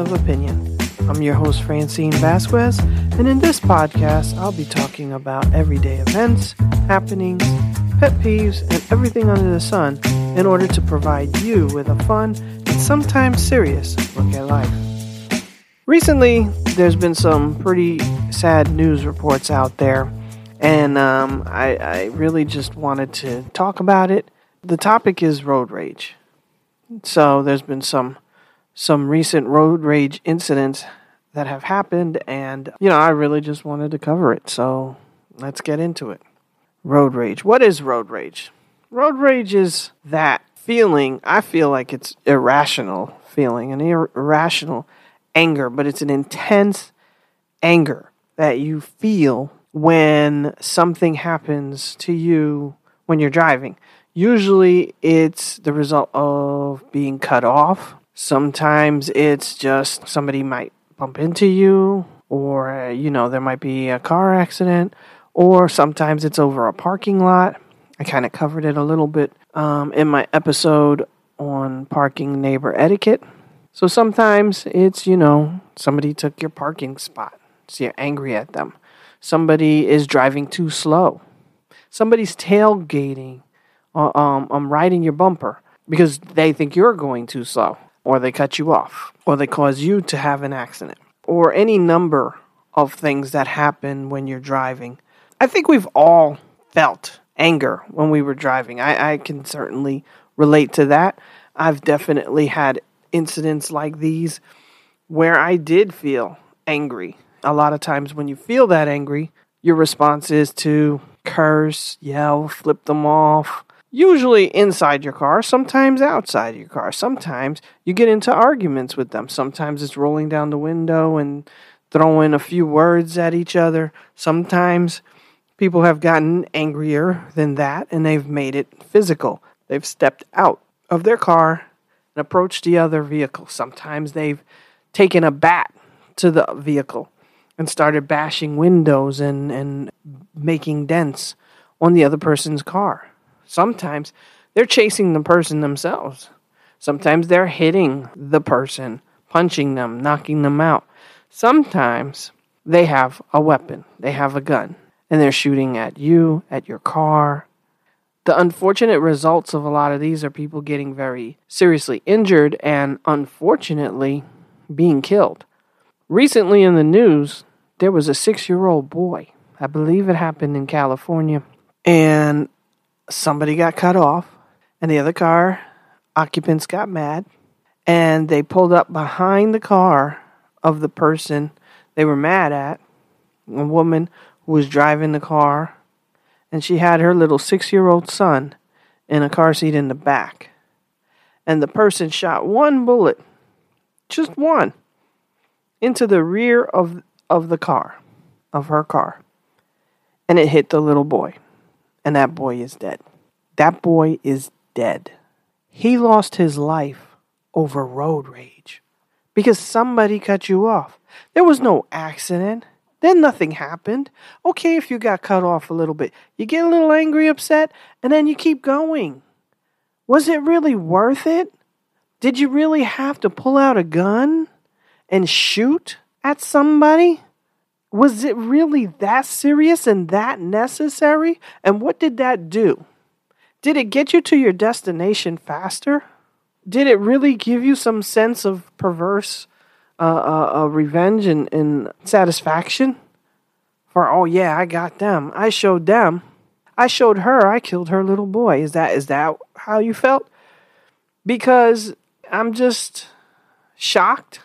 of opinion. I'm your host, Francine Vasquez, and in this podcast, I'll be talking about everyday events, happenings, pet peeves, and everything under the sun in order to provide you with a fun and sometimes serious look at life. Recently, there's been some pretty sad news reports out there, and um, I, I really just wanted to talk about it. The topic is road rage. So, there's been some some recent road rage incidents that have happened, and you know, I really just wanted to cover it. So, let's get into it. Road rage. What is road rage? Road rage is that feeling, I feel like it's irrational feeling, an ir- irrational anger, but it's an intense anger that you feel when something happens to you when you're driving. Usually it's the result of being cut off. Sometimes it's just somebody might bump into you, or, you know, there might be a car accident, or sometimes it's over a parking lot. I kind of covered it a little bit um, in my episode on parking neighbor etiquette. So sometimes it's, you know, somebody took your parking spot, so you're angry at them. Somebody is driving too slow. Somebody's tailgating, uh, um, um, riding your bumper because they think you're going too slow, or they cut you off, or they cause you to have an accident, or any number of things that happen when you're driving. I think we've all felt anger when we were driving. I, I can certainly relate to that. I've definitely had incidents like these where I did feel angry. A lot of times, when you feel that angry, your response is to curse, yell, flip them off. Usually inside your car, sometimes outside your car. Sometimes you get into arguments with them. Sometimes it's rolling down the window and throwing a few words at each other. Sometimes people have gotten angrier than that and they've made it physical. They've stepped out of their car and approached the other vehicle. Sometimes they've taken a bat to the vehicle and started bashing windows and, and making dents on the other person's car. Sometimes they're chasing the person themselves. Sometimes they're hitting the person, punching them, knocking them out. Sometimes they have a weapon, they have a gun, and they're shooting at you, at your car. The unfortunate results of a lot of these are people getting very seriously injured and unfortunately being killed. Recently in the news, there was a six year old boy. I believe it happened in California. And somebody got cut off, and the other car occupants got mad, and they pulled up behind the car of the person they were mad at, a woman who was driving the car, and she had her little six year old son in a car seat in the back. And the person shot one bullet, just one, into the rear of, of the car, of her car. And it hit the little boy. And that boy is dead. That boy is dead. He lost his life over road rage because somebody cut you off. There was no accident. Then nothing happened. Okay, if you got cut off a little bit, you get a little angry, upset, and then you keep going. Was it really worth it? Did you really have to pull out a gun and shoot at somebody? Was it really that serious and that necessary? And what did that do? Did it get you to your destination faster? Did it really give you some sense of perverse uh, uh, uh, revenge and, and satisfaction? For oh yeah, I got them. I showed them. I showed her. I killed her little boy. Is that is that how you felt? Because I'm just shocked.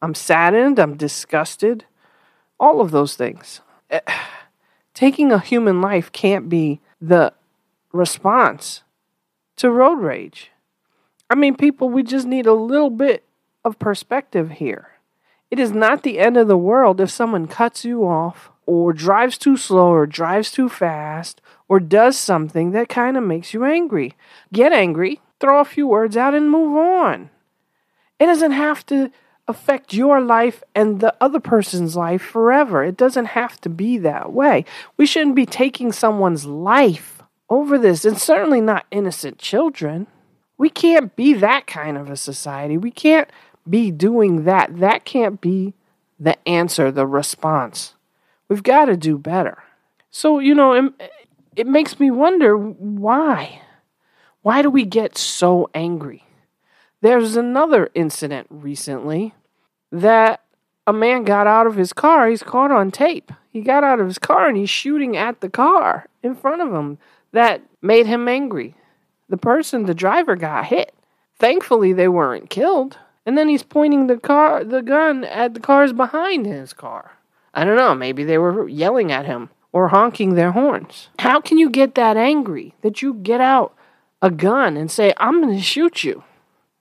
I'm saddened. I'm disgusted. All of those things. Eh, taking a human life can't be the response to road rage. I mean, people, we just need a little bit of perspective here. It is not the end of the world if someone cuts you off or drives too slow or drives too fast or does something that kind of makes you angry. Get angry, throw a few words out, and move on. It doesn't have to affect your life and the other person's life forever. It doesn't have to be that way. We shouldn't be taking someone's life over this, and certainly not innocent children. We can't be that kind of a society. We can't be doing that. That can't be the answer, the response. We've got to do better. So, you know, it, it makes me wonder why. Why do we get so angry? There's another incident recently that a man got out of his car. He's caught on tape. He got out of his car and he's shooting at the car in front of him. That made him angry. The person, the driver, got hit. Thankfully, they weren't killed. And then he's pointing the car, the gun at the cars behind his car. I don't know. Maybe they were yelling at him or honking their horns. How can you get that angry that you get out a gun and say, "I'm going to shoot you"?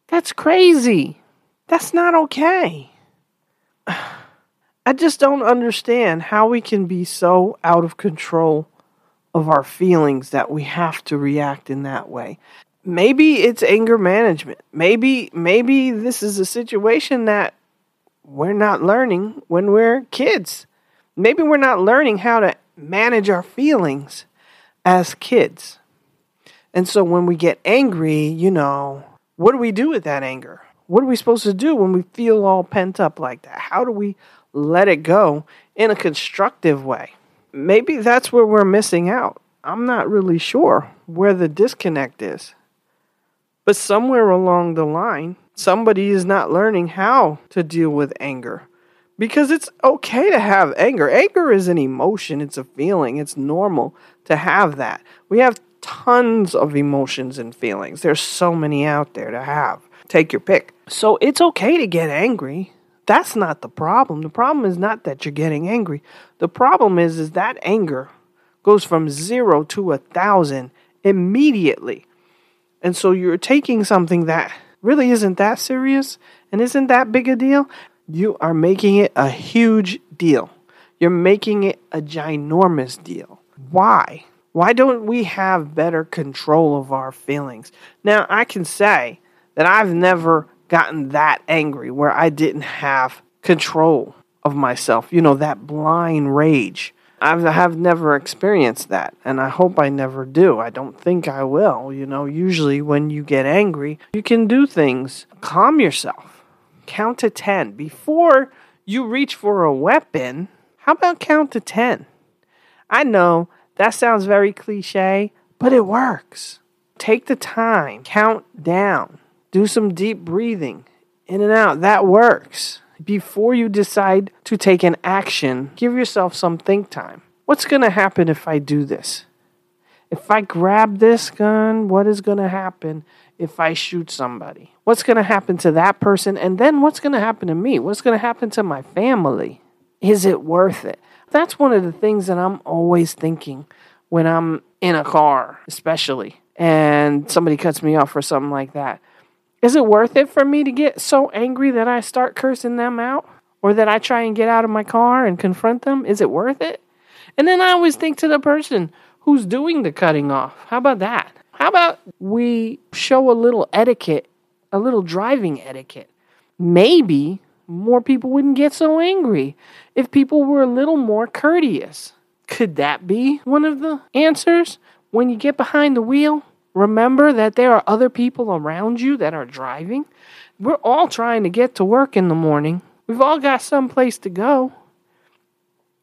That's crazy. That's not okay. I just don't understand how we can be so out of control of our feelings that we have to react in that way. Maybe it's anger management. Maybe maybe this is a situation that we're not learning when we're kids. Maybe we're not learning how to manage our feelings as kids. And so when we get angry, you know, what do we do with that anger? What are we supposed to do when we feel all pent up like that? How do we let it go in a constructive way? maybe that's where we're missing out. I'm not really sure where the disconnect is. But somewhere along the line, somebody is not learning how to deal with anger. Because it's okay to have anger. Anger is an emotion, it's a feeling, it's normal to have that. We have tons of emotions and feelings. There's so many out there to have. Take your pick. So it's okay to get angry. That's not the problem. The problem is not that you're getting angry. The problem is is that anger goes from 0 to a 1000 immediately. And so you're taking something that really isn't that serious and isn't that big a deal, you are making it a huge deal. You're making it a ginormous deal. Why? Why don't we have better control of our feelings? Now, I can say that I've never gotten that angry where I didn't have control of myself, you know, that blind rage. I have have never experienced that, and I hope I never do. I don't think I will. You know, usually when you get angry, you can do things. Calm yourself. Count to 10. Before you reach for a weapon, how about count to 10? I know that sounds very cliche, but it works. Take the time, count down. Do some deep breathing in and out. That works. Before you decide to take an action, give yourself some think time. What's going to happen if I do this? If I grab this gun, what is going to happen if I shoot somebody? What's going to happen to that person? And then what's going to happen to me? What's going to happen to my family? Is it worth it? That's one of the things that I'm always thinking when I'm in a car, especially, and somebody cuts me off or something like that. Is it worth it for me to get so angry that I start cursing them out? Or that I try and get out of my car and confront them? Is it worth it? And then I always think to the person who's doing the cutting off. How about that? How about we show a little etiquette, a little driving etiquette? Maybe more people wouldn't get so angry if people were a little more courteous. Could that be one of the answers when you get behind the wheel? Remember that there are other people around you that are driving. We're all trying to get to work in the morning. We've all got some place to go.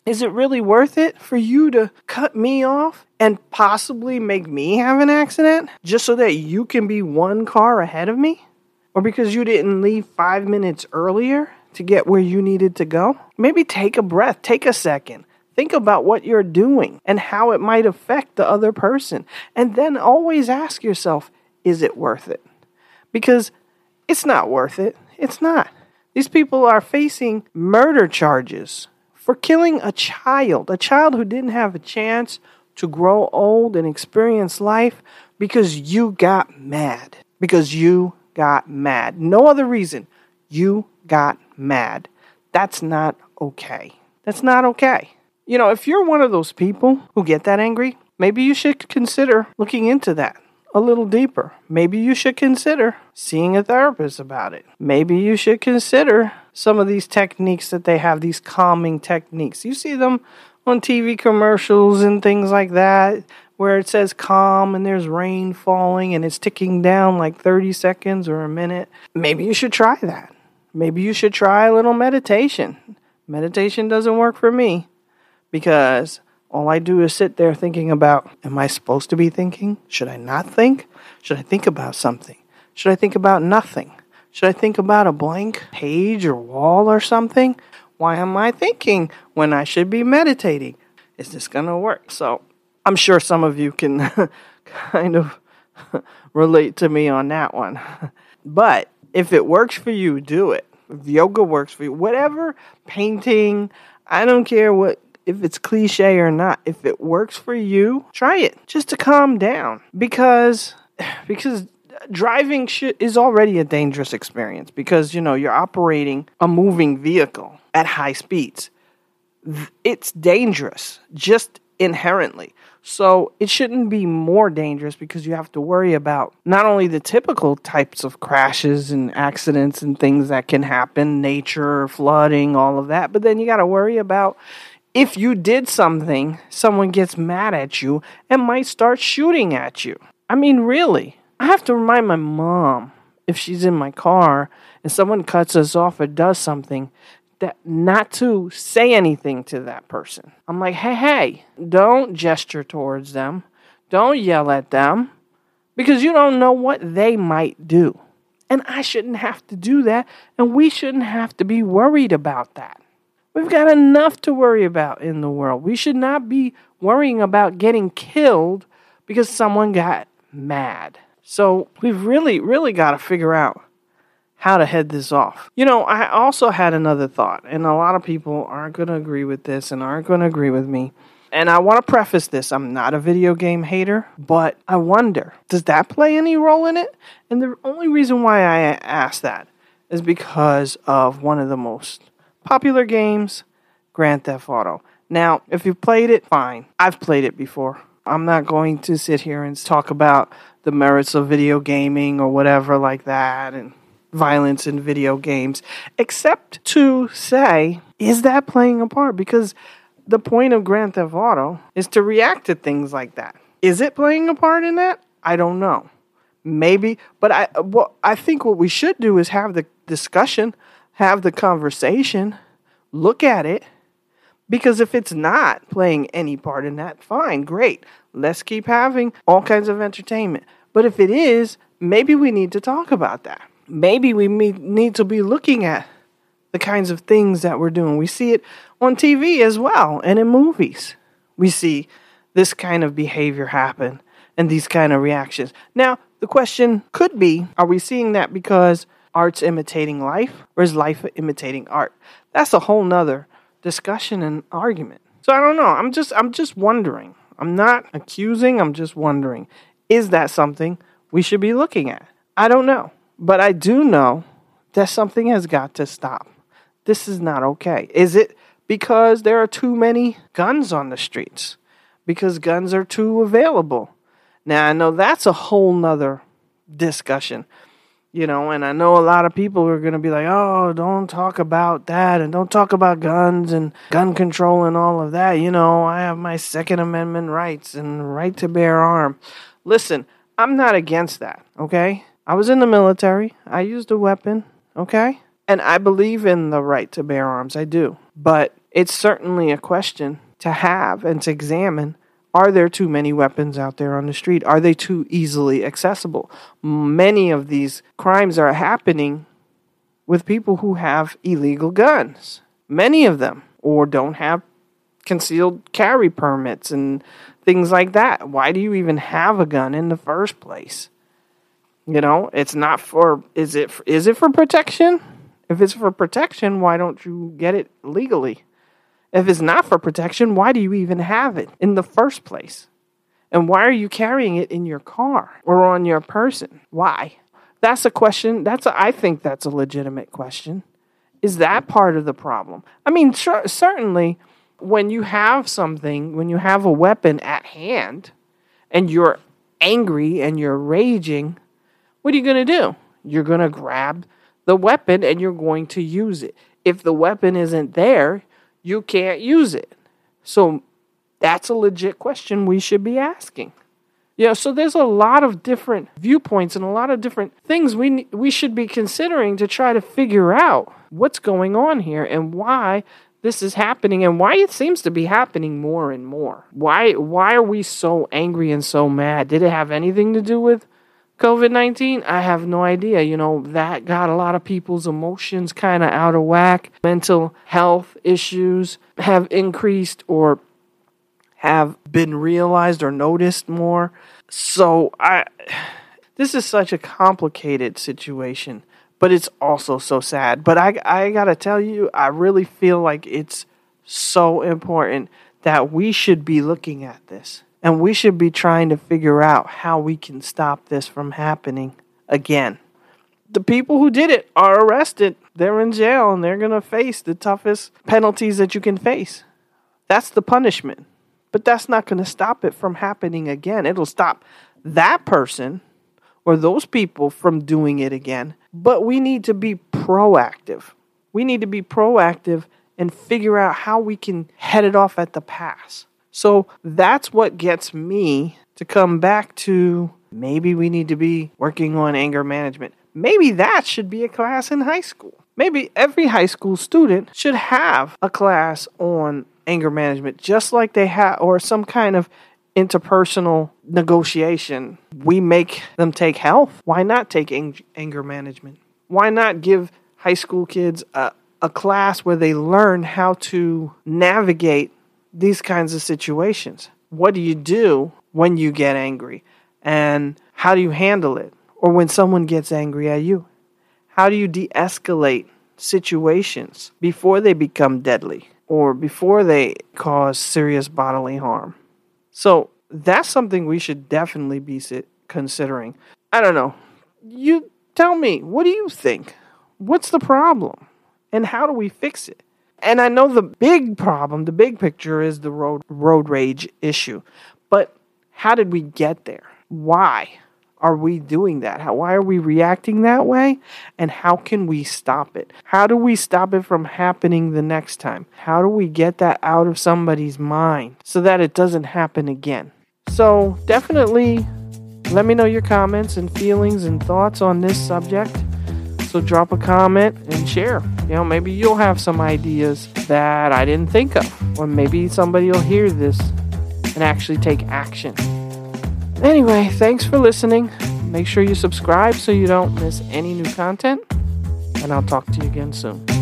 Is it really worth it for you to cut me off and possibly make me have an accident just so that you can be one car ahead of me? Or because you didn't leave five minutes earlier to get where you needed to go? Maybe take a breath, take a second, Think about what you're doing and how it might affect the other person. And then always ask yourself, is it worth it? Because it's not worth it. It's not. These people are facing murder charges for killing a child, a child who didn't have a chance to grow old and experience life because you got mad. Because you got mad. No other reason. You got mad. That's not okay. That's not okay. You know, if you're one of those people who get that angry, maybe you should consider looking into that a little deeper. Maybe you should consider seeing a therapist about it. Maybe you should consider some of these techniques that they have, these calming techniques. You see them on TV commercials and things like that, where it says calm and there's rain falling and it's ticking down like 30 seconds or a minute. Maybe you should try that. maybe you should try a little meditation. Meditation doesn't work for me because all I do is sit there thinking about am I supposed to be thinking? Should I not think? Should I think about something? Should I think about nothing? Should I think about a blank page or wall or something? Why am I thinking when I should be meditating? Is this going to work? So I'm sure some of you can kind of relate to me on that one. But if it works for you, do it. If yoga works for you, whatever, painting, I don't care what if it's cliche or not. If it works for you, try it just to calm down because because driving sh- is already a dangerous experience because you know you're operating a moving vehicle at high speeds. It's dangerous just inherently. So it shouldn't be more dangerous because you have to worry about not only the typical types of crashes and accidents and things that can happen, nature, flooding, all of that, but then you got to worry about if you did something, someone gets mad at you and might start shooting at you. I mean, really. I have to remind my mom if she's in my car and someone cuts us off or does something that not to say anything to that person. I'm like, "Hey, hey, don't gesture towards them. Don't yell at them because you don't know what they might do." And I shouldn't have to do that, and we shouldn't have to be worried about that. We've got enough to worry about in the world. We should not be worrying about getting killed because someone got mad. So we've really, really got to figure out how to head this off. You know, I also had another thought, and a lot of people aren't going to agree with this and aren't going to agree with me. And I want to preface this I'm not a video game hater, but I wonder does that play any role in it? And the only reason why I ask that is because of one of the most popular games, Grand Theft Auto. Now, if you've played it, fine. I've played it before. I'm not going to sit here and talk about the merits of video gaming or whatever like that and violence in video games, except to say, is that playing a part? Because the point of Grand Theft Auto is to react to things like that. Is it playing a part in that? I don't know. Maybe, but I well, I think what we should do is have the discussion, have the conversation, look at it, because if it's not playing any part in that, fine, great. Let's keep having all kinds of entertainment. But if it is, maybe we need to talk about that. Maybe we need to be looking at the kinds of things that we're doing. We see it on TV as well and in movies. We see this kind of behavior happen and these kind of reactions. Now, the question could be are we seeing that because art's imitating life or is life imitating art? That's a whole nother discussion and argument. So I don't know. I'm just I'm just wondering. I'm not accusing, I'm just wondering. Is that something we should be looking at? I don't know. But I do know that something has got to stop. This is not okay. Is it because there are too many guns on the streets? Because guns are too available? Now, I know that's a whole nother discussion you know, and I know a lot of people are going to be like, oh, don't talk about that and don't talk about guns and gun control and all of that. You know, I have my Second Amendment rights and right to bear arm. Listen, I'm not against that, okay? I was in the military, I used a weapon, okay? And I believe in the right to bear arms, I do. But it's certainly a question to have and to examine are there too many weapons out there on the street? Are they too easily accessible? Many of these crimes are happening with people who have illegal guns. Many of them, or don't have concealed carry permits and things like that. Why do you even have a gun in the first place? You know, it's not for is it is it for protection? If it's for protection, why don't you get it legally? If it's not for protection, why do you even have it in the first place? And why are you carrying it in your car or on your person? Why? That's a question. That's a, I think that's a legitimate question. Is that part of the problem? I mean, certainly when you have something, when you have a weapon at hand and you're angry and you're raging, what are you going to do? You're going to grab the weapon and you're going to use it. If the weapon isn't there, you can't use it. So that's a legit question we should be asking. Yeah, so there's a lot of different viewpoints and a lot of different things we we should be considering to try to figure out what's going on here and why this is happening and why it seems to be happening more and more. Why why are we so angry and so mad? Did it have anything to do with COVID 19? I have no idea. You know, that got a lot of people's emotions kind of out of whack. Mental health issues have increased or have been realized or noticed more. So I this is such a complicated situation but it's also so sad. But I I got to tell you, I really feel like it's so important that we should be looking at this and we should be trying to figure out how we can stop this from happening again. The people who did it are arrested. They're in jail and they're going to face the toughest penalties that you can face. That's the punishment. But that's not going to stop it from happening again. It'll stop that person or those people from doing it again but we need to be proactive. We need to be proactive and figure out how we can head it off at the pass. So that's what gets me to come back to maybe we need to be working on anger management. Maybe that should be a class in high school. Maybe every high school student should have a class on anger management, just like they have, or some kind of interpersonal negotiation, we make them take health. Why not take ang- anger management? Why not give high school kids a, a class where they learn how to navigate these kinds of situations? What do you do when you get angry? And how do you handle it? Or when someone gets angry at you? How do you de escalate situations before they become deadly or before they cause serious bodily harm? So that's something we should definitely be considering. I don't know. You tell me, what do you think? What's the problem? And how do we fix it? And I know the big problem, the big picture is the road road rage issue. But how did we get there? Why? are we doing that? How, why are we reacting that way? And how can we stop it? How do we stop it from happening the next time? How do we get that out of somebody's mind so that it doesn't happen again? So, definitely let me know your comments and feelings and thoughts on this subject. So, drop a comment and share. You know, maybe you'll have some ideas that I didn't think of, or maybe somebody will hear this and actually take action. Anyway, thanks for listening. Make sure you subscribe so you don't miss any new content. And I'll talk to you again soon.